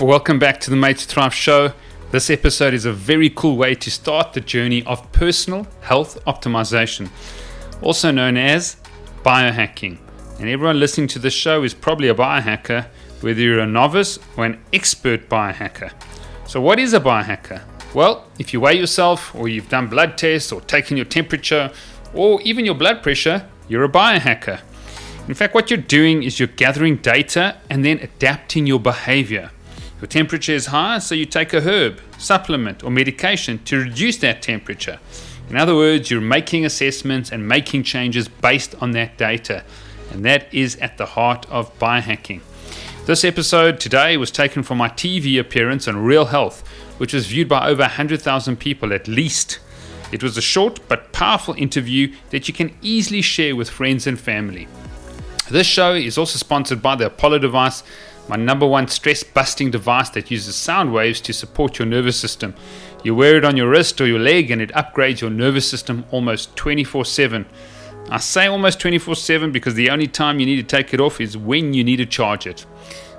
Welcome back to the Made to Thrive show. This episode is a very cool way to start the journey of personal health optimization, also known as biohacking. And everyone listening to this show is probably a biohacker, whether you're a novice or an expert biohacker. So, what is a biohacker? Well, if you weigh yourself, or you've done blood tests, or taken your temperature, or even your blood pressure, you're a biohacker. In fact, what you're doing is you're gathering data and then adapting your behavior. Your temperature is high, so you take a herb, supplement, or medication to reduce that temperature. In other words, you're making assessments and making changes based on that data. And that is at the heart of biohacking. This episode today was taken from my TV appearance on Real Health, which was viewed by over 100,000 people at least. It was a short but powerful interview that you can easily share with friends and family. This show is also sponsored by the Apollo device, my number one stress busting device that uses sound waves to support your nervous system. You wear it on your wrist or your leg and it upgrades your nervous system almost 24 7. I say almost 24 7 because the only time you need to take it off is when you need to charge it.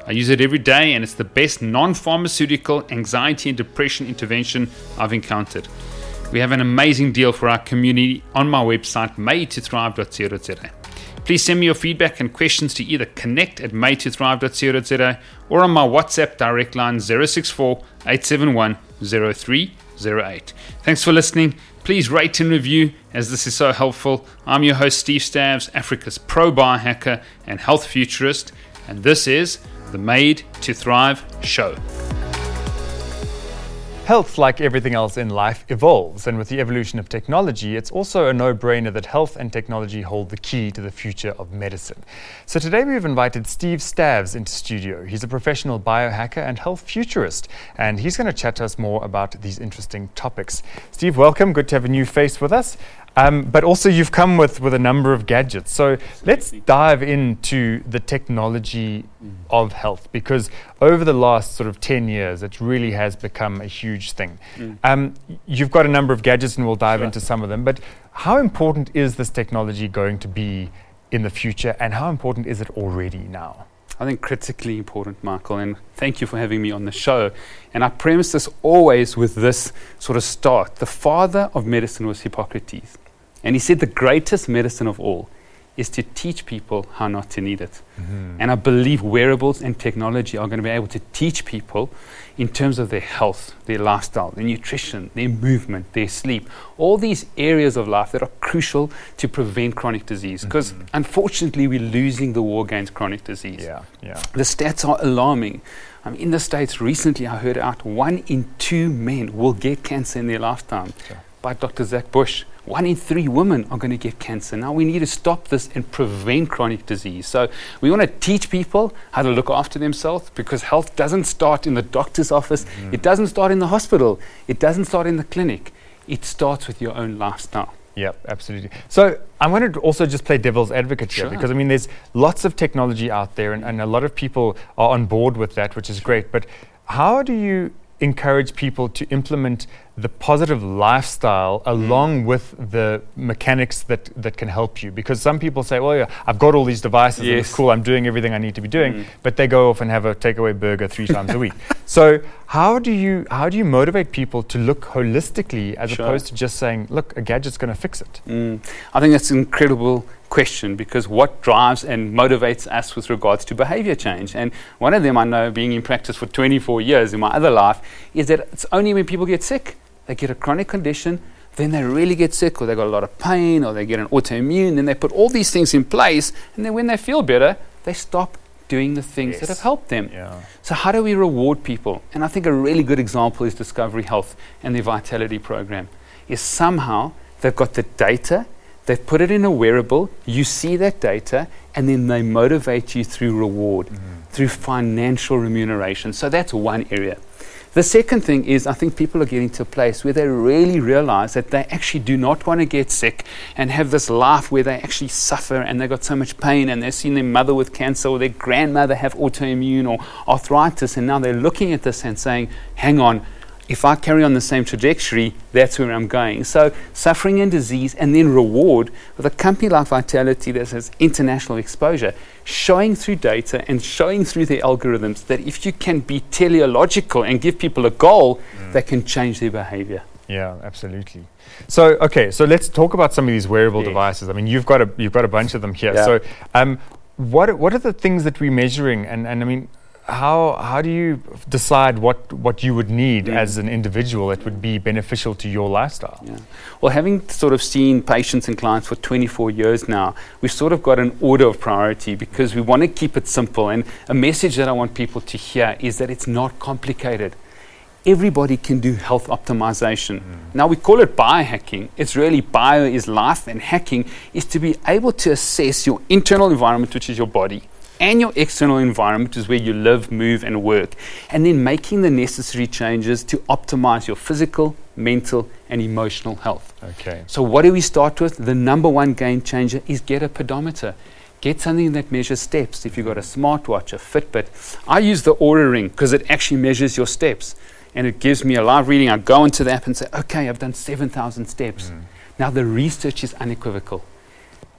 I use it every day and it's the best non pharmaceutical anxiety and depression intervention I've encountered. We have an amazing deal for our community on my website, madetothrive.co.za. Please send me your feedback and questions to either connect at madetothrive.co.za or on my WhatsApp direct line 064 871 0308. Thanks for listening. Please rate and review as this is so helpful. I'm your host, Steve Stavs, Africa's pro biohacker and health futurist, and this is the Made to Thrive show. Health, like everything else in life, evolves, and with the evolution of technology, it's also a no brainer that health and technology hold the key to the future of medicine. So today we've invited Steve Stavs into studio. He's a professional biohacker and health futurist, and he's going to chat to us more about these interesting topics. Steve, welcome. Good to have a new face with us. Um, but also, you've come with, with a number of gadgets. So let's dive into the technology mm. of health because over the last sort of 10 years, it really has become a huge thing. Mm. Um, you've got a number of gadgets, and we'll dive sure. into some of them. But how important is this technology going to be in the future, and how important is it already now? I think critically important, Michael, and thank you for having me on the show. And I premise this always with this sort of start. The father of medicine was Hippocrates. And he said the greatest medicine of all is to teach people how not to need it. Mm-hmm. And I believe wearables and technology are going to be able to teach people in terms of their health, their lifestyle, their nutrition, their movement, their sleep, all these areas of life that are crucial to prevent chronic disease. Because mm-hmm. unfortunately, we're losing the war against chronic disease. Yeah, yeah. The stats are alarming. Um, in the States, recently I heard out one in two men will get cancer in their lifetime sure. by Dr. Zach Bush one in three women are going to get cancer. Now we need to stop this and prevent chronic disease. So we want to teach people how to look after themselves because health doesn't start in the doctor's office, mm-hmm. it doesn't start in the hospital, it doesn't start in the clinic. It starts with your own lifestyle. Yep, absolutely. So I'm going to also just play devil's advocate sure. here because I mean, there's lots of technology out there, and, and a lot of people are on board with that, which is great. But how do you encourage people to implement the positive lifestyle mm. along with the mechanics that, that can help you. Because some people say, well, yeah, I've got all these devices, yes. it's cool, I'm doing everything I need to be doing, mm. but they go off and have a takeaway burger three times a week. So how do you how do you motivate people to look holistically as sure. opposed to just saying, look, a gadget's going to fix it? Mm. I think that's incredible question because what drives and motivates us with regards to behavior change. And one of them I know, being in practice for 24 years in my other life, is that it's only when people get sick they get a chronic condition, then they really get sick, or they got a lot of pain, or they get an autoimmune, then they put all these things in place, and then when they feel better, they stop doing the things yes. that have helped them. Yeah. So, how do we reward people? And I think a really good example is Discovery Health and their Vitality program. Is somehow they've got the data, they've put it in a wearable, you see that data, and then they motivate you through reward, mm. through financial remuneration. So, that's one area. The second thing is, I think people are getting to a place where they really realize that they actually do not want to get sick and have this life where they actually suffer and they've got so much pain and they've seen their mother with cancer or their grandmother have autoimmune or arthritis. And now they're looking at this and saying, hang on, if I carry on the same trajectory, that's where I'm going. So, suffering and disease, and then reward with a company like Vitality that has international exposure, showing through data and showing through the algorithms that if you can be teleological and give people a goal, mm. they can change their behavior. Yeah, absolutely. So, okay, so let's talk about some of these wearable yes. devices. I mean, you've got a you've got a bunch of them here. Yeah. So, um, what what are the things that we're measuring? And and I mean, how how do you decide what what you would need yeah. as an individual that would be beneficial to your lifestyle? Yeah. Well, having sort of seen patients and clients for 24 years now, we've sort of got an order of priority because we want to keep it simple. And a message that I want people to hear is that it's not complicated. Everybody can do health optimization. Mm. Now we call it biohacking. It's really bio is life, and hacking is to be able to assess your internal environment, which is your body and your external environment which is where you live, move, and work, and then making the necessary changes to optimize your physical, mental, and emotional health. Okay. So, what do we start with? The number one game changer is get a pedometer. Get something that measures steps. If you've got a smartwatch, a Fitbit, I use the Oura Ring because it actually measures your steps and it gives me a live reading. I go into the app and say, okay, I've done 7,000 steps. Mm. Now, the research is unequivocal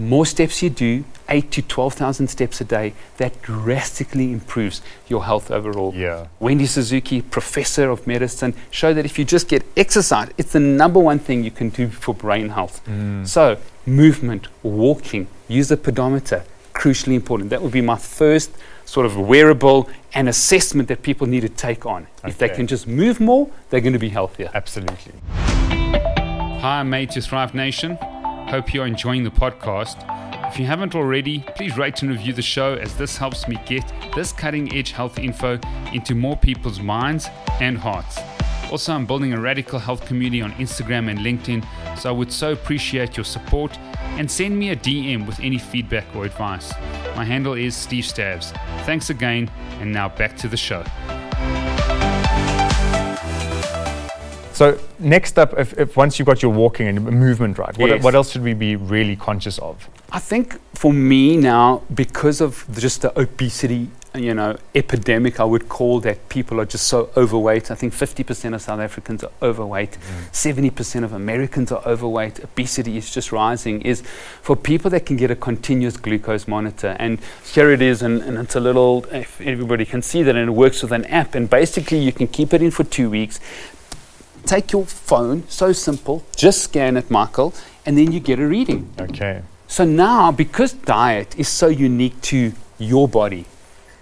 more steps you do, eight to 12,000 steps a day, that drastically improves your health overall. Yeah. Wendy Suzuki, professor of medicine, showed that if you just get exercise, it's the number one thing you can do for brain health. Mm. So, movement, walking, use a pedometer, crucially important. That would be my first sort of wearable and assessment that people need to take on. Okay. If they can just move more, they're going to be healthier. Absolutely. Hi, I'm Made to Thrive Nation. Hope you're enjoying the podcast. If you haven't already, please rate and review the show as this helps me get this cutting edge health info into more people's minds and hearts. Also, I'm building a radical health community on Instagram and LinkedIn, so I would so appreciate your support and send me a DM with any feedback or advice. My handle is Steve Stavs. Thanks again, and now back to the show. So next up, if, if once you've got your walking and movement right, what, yes. what else should we be really conscious of? I think for me now, because of just the obesity, you know, epidemic, I would call that people are just so overweight. I think 50% of South Africans are overweight. Mm. 70% of Americans are overweight. Obesity is just rising. Is for people that can get a continuous glucose monitor, and here it is, and, and it's a little. If everybody can see that, and it works with an app, and basically you can keep it in for two weeks take your phone, so simple, just scan it, Michael, and then you get a reading. Okay. So now, because diet is so unique to your body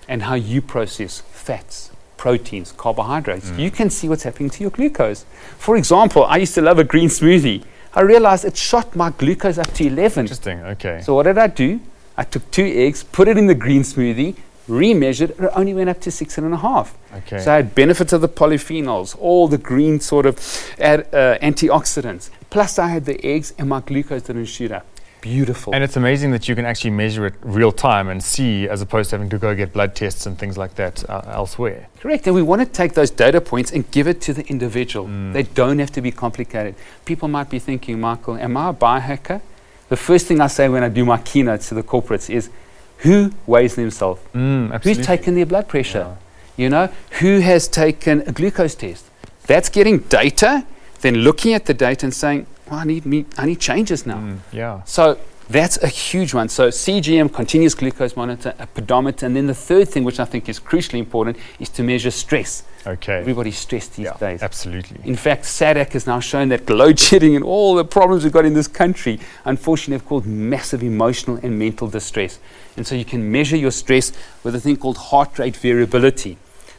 and how you process fats, proteins, carbohydrates, mm. you can see what's happening to your glucose. For example, I used to love a green smoothie. I realized it shot my glucose up to 11. Interesting, okay. So what did I do? I took two eggs, put it in the green smoothie, remeasured, and it only went up to six and a half. Okay. So I had benefits of the polyphenols, all the green sort of ad, uh, antioxidants. Plus, I had the eggs, and my glucose didn't shoot up. Beautiful. And it's amazing that you can actually measure it real time and see, as opposed to having to go get blood tests and things like that uh, elsewhere. Correct. And we want to take those data points and give it to the individual. Mm. They don't have to be complicated. People might be thinking, Michael, am I a biohacker? The first thing I say when I do my keynotes to the corporates is, who weighs themselves? Mm, Who's taken their blood pressure? Yeah. You know, who has taken a glucose test? That's getting data, then looking at the data and saying, well, I need me, I need changes now. Mm, yeah. So that's a huge one. So CGM, continuous glucose monitor, a pedometer, and then the third thing, which I think is crucially important, is to measure stress. Okay. Everybody's stressed these yeah, days. Absolutely. In fact, SADC has now shown that load shedding and all the problems we've got in this country, unfortunately, have caused massive emotional and mental distress. And so you can measure your stress with a thing called heart rate variability.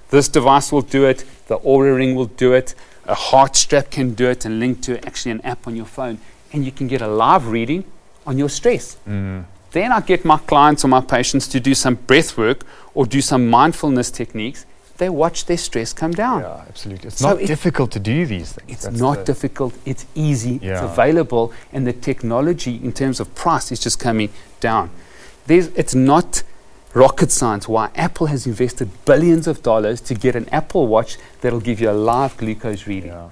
This device will do it, the Oura Ring will do it, a heart strap can do it, and link to actually an app on your phone. And you can get a live reading on your stress. Mm. Then I get my clients or my patients to do some breath work or do some mindfulness techniques. They watch their stress come down. Yeah, absolutely. It's so not it difficult to do these things. It's That's not difficult. It's easy. Yeah. It's available, and the technology in terms of price is just coming down. There's, it's not rocket science why Apple has invested billions of dollars to get an Apple Watch that'll give you a live glucose reading. Yeah.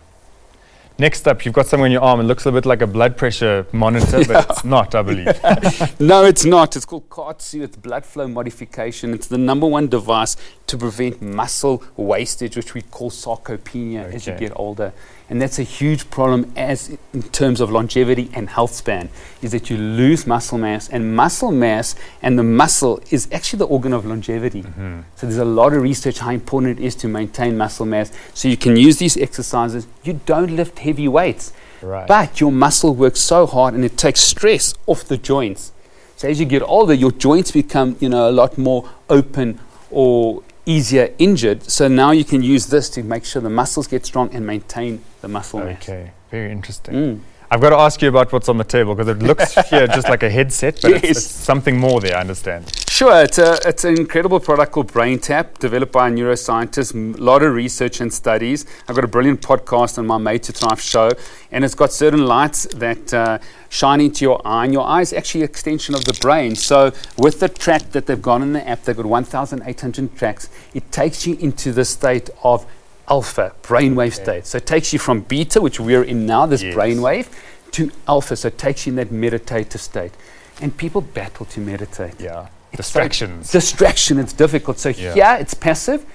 Next up, you've got something on your arm. It looks a bit like a blood pressure monitor, but it's not, I believe. no, it's not. It's called KAATSU with blood flow modification. It's the number one device to prevent muscle wastage, which we call sarcopenia okay. as you get older. And that's a huge problem as in terms of longevity and health span, is that you lose muscle mass. And muscle mass and the muscle is actually the organ of longevity. Mm-hmm. So there's a lot of research how important it is to maintain muscle mass. So you can use these exercises. You don't lift heavy weights. Right. But your muscle works so hard and it takes stress off the joints. So as you get older, your joints become, you know, a lot more open or easier injured. So now you can use this to make sure the muscles get strong and maintain the muscle okay. mass. Okay, very interesting. Mm. I've got to ask you about what's on the table because it looks here just like a headset, but yes. it's, it's, something more there, I understand. Sure, it's, a, it's an incredible product called BrainTap, developed by a neuroscientist, a lot of research and studies. I've got a brilliant podcast on my Made to Thrive show, and it's got certain lights that uh, shine into your eye, and your eye is actually an extension of the brain. So, with the track that they've got in the app, they've got 1,800 tracks, it takes you into the state of alpha brainwave okay. state. So it takes you from beta, which we're in now, this yes. brainwave, to alpha. So it takes you in that meditative state. And people battle to meditate. Yeah. It's Distractions. Distraction, it's difficult. So yeah. here it's passive.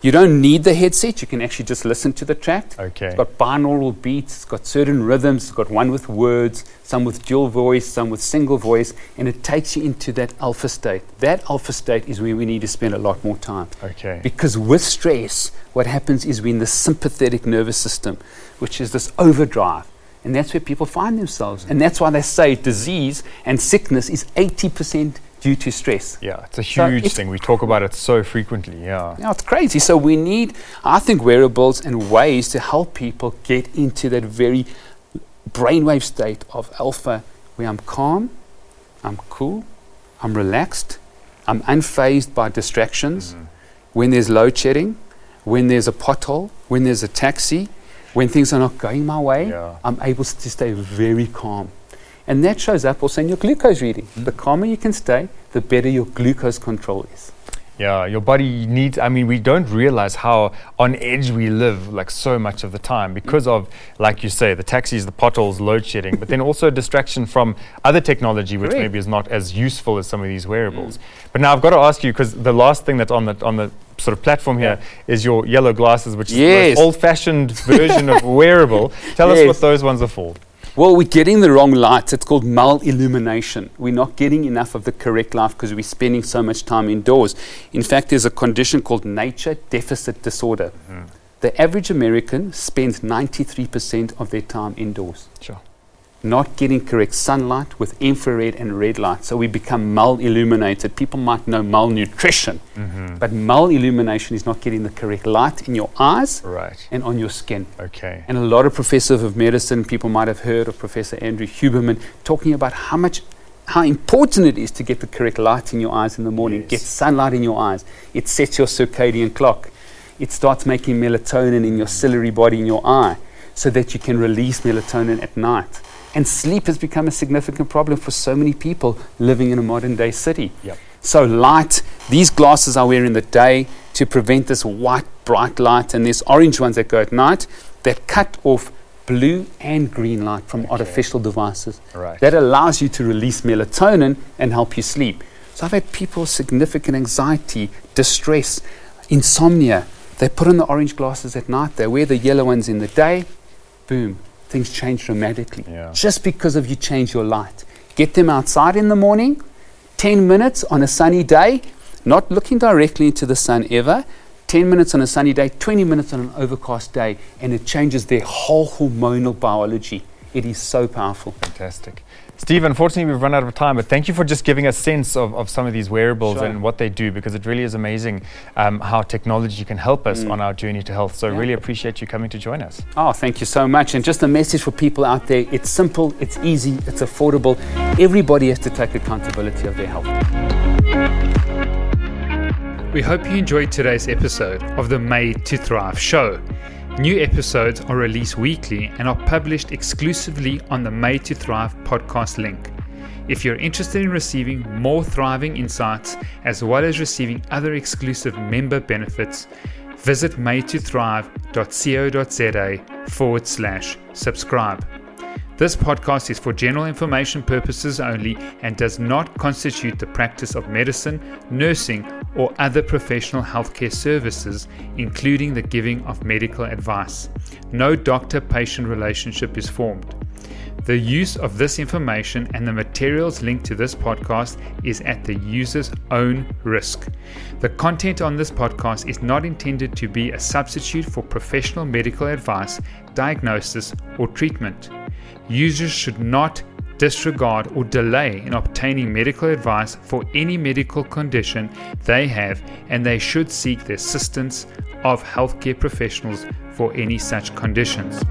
You don't need the headset. You can actually just listen to the track. Okay. It's got binaural beats. It's got certain rhythms. It's got one with words, some with dual voice, some with single voice, and it takes you into that alpha state. That alpha state is where we need to spend a lot more time. Okay. Because with stress, what happens is we're in the sympathetic nervous system, which is this overdrive. And that's where people find themselves. And that's why they say disease and sickness is 80% due to stress. Yeah, it's a huge so thing. We talk about it so frequently. Yeah. Yeah, it's crazy. So we need, I think, wearables and ways to help people get into that very brainwave state of alpha where I'm calm, I'm cool, I'm relaxed, I'm unfazed by distractions. Mm-hmm. When there's load shedding, when there's a pothole, when there's a taxi, when things are not going my way, yeah. I'm able to stay very calm. And that shows up also in your glucose reading. Mm. The calmer you can stay, the better your glucose control is. Yeah, your body needs. I mean, we don't realize how on edge we live, like so much of the time, because of, like you say, the taxis, the potholes, load shedding, but then also distraction from other technology, which Correct. maybe is not as useful as some of these wearables. Mm. But now I've got to ask you, because the last thing that's on the on the sort of platform here yeah. is your yellow glasses, which yes. is the old-fashioned version of wearable. Tell yes. us what those ones are for. Well, we're getting the wrong light. It's called malillumination. We're not getting enough of the correct light because we're spending so much time indoors. In fact, there's a condition called nature deficit disorder. Mm-hmm. The average American spends 93% of their time indoors. Sure not getting correct sunlight with infrared and red light. So we become mal-illuminated. People might know malnutrition, mm-hmm. but malillumination is not getting the correct light in your eyes right. and on your skin. Okay. And a lot of professors of medicine, people might have heard of Professor Andrew Huberman talking about how much how important it is to get the correct light in your eyes in the morning, yes. get sunlight in your eyes. It sets your circadian clock. It starts making melatonin in your ciliary body in your eye so that you can release melatonin at night. And sleep has become a significant problem for so many people living in a modern day city. Yep. So, light, these glasses I wear in the day to prevent this white, bright light, and these orange ones that go at night that cut off blue and green light from okay. artificial devices. Right. That allows you to release melatonin and help you sleep. So, I've had people significant anxiety, distress, insomnia. They put on the orange glasses at night, they wear the yellow ones in the day, boom, things change dramatically. Yeah. Just because of you change your light. Get them outside in the morning, 10 minutes on a sunny day, not looking directly into the sun ever. 10 minutes on a sunny day, 20 minutes on an overcast day, and it changes their whole hormonal biology. It is so powerful. Fantastic. Steve, unfortunately, we've run out of time, but thank you for just giving us a sense of, of some of these wearables sure. and what they do because it really is amazing um, how technology can help us mm. on our journey to health. So, yeah. really appreciate you coming to join us. Oh, thank you so much. And just a message for people out there it's simple, it's easy, it's affordable. Everybody has to take accountability of their health. We hope you enjoyed today's episode of the Made to Thrive show. New episodes are released weekly and are published exclusively on the Made to Thrive podcast link. If you're interested in receiving more thriving insights as well as receiving other exclusive member benefits, visit madetothrive.co.za forward slash subscribe. This podcast is for general information purposes only and does not constitute the practice of medicine, nursing, or other professional healthcare services, including the giving of medical advice. No doctor patient relationship is formed. The use of this information and the materials linked to this podcast is at the user's own risk. The content on this podcast is not intended to be a substitute for professional medical advice, diagnosis, or treatment. Users should not disregard or delay in obtaining medical advice for any medical condition they have, and they should seek the assistance of healthcare professionals for any such conditions.